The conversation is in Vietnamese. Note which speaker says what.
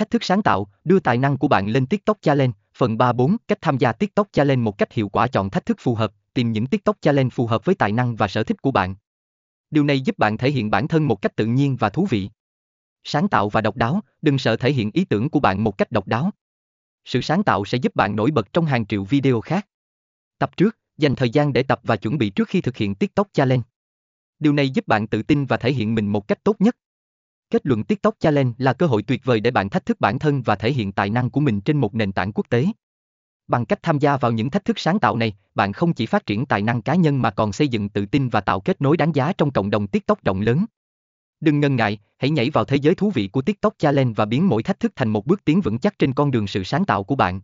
Speaker 1: Thách thức sáng tạo, đưa tài năng của bạn lên TikTok Challenge, phần 34, cách tham gia TikTok Challenge một cách hiệu quả chọn thách thức phù hợp, tìm những TikTok Challenge phù hợp với tài năng và sở thích của bạn. Điều này giúp bạn thể hiện bản thân một cách tự nhiên và thú vị. Sáng tạo và độc đáo, đừng sợ thể hiện ý tưởng của bạn một cách độc đáo. Sự sáng tạo sẽ giúp bạn nổi bật trong hàng triệu video khác. Tập trước, dành thời gian để tập và chuẩn bị trước khi thực hiện TikTok Challenge. Điều này giúp bạn tự tin và thể hiện mình một cách tốt nhất. Kết luận TikTok Challenge là cơ hội tuyệt vời để bạn thách thức bản thân và thể hiện tài năng của mình trên một nền tảng quốc tế. Bằng cách tham gia vào những thách thức sáng tạo này, bạn không chỉ phát triển tài năng cá nhân mà còn xây dựng tự tin và tạo kết nối đáng giá trong cộng đồng TikTok rộng lớn. Đừng ngần ngại, hãy nhảy vào thế giới thú vị của TikTok Challenge và biến mỗi thách thức thành một bước tiến vững chắc trên con đường sự sáng tạo của bạn.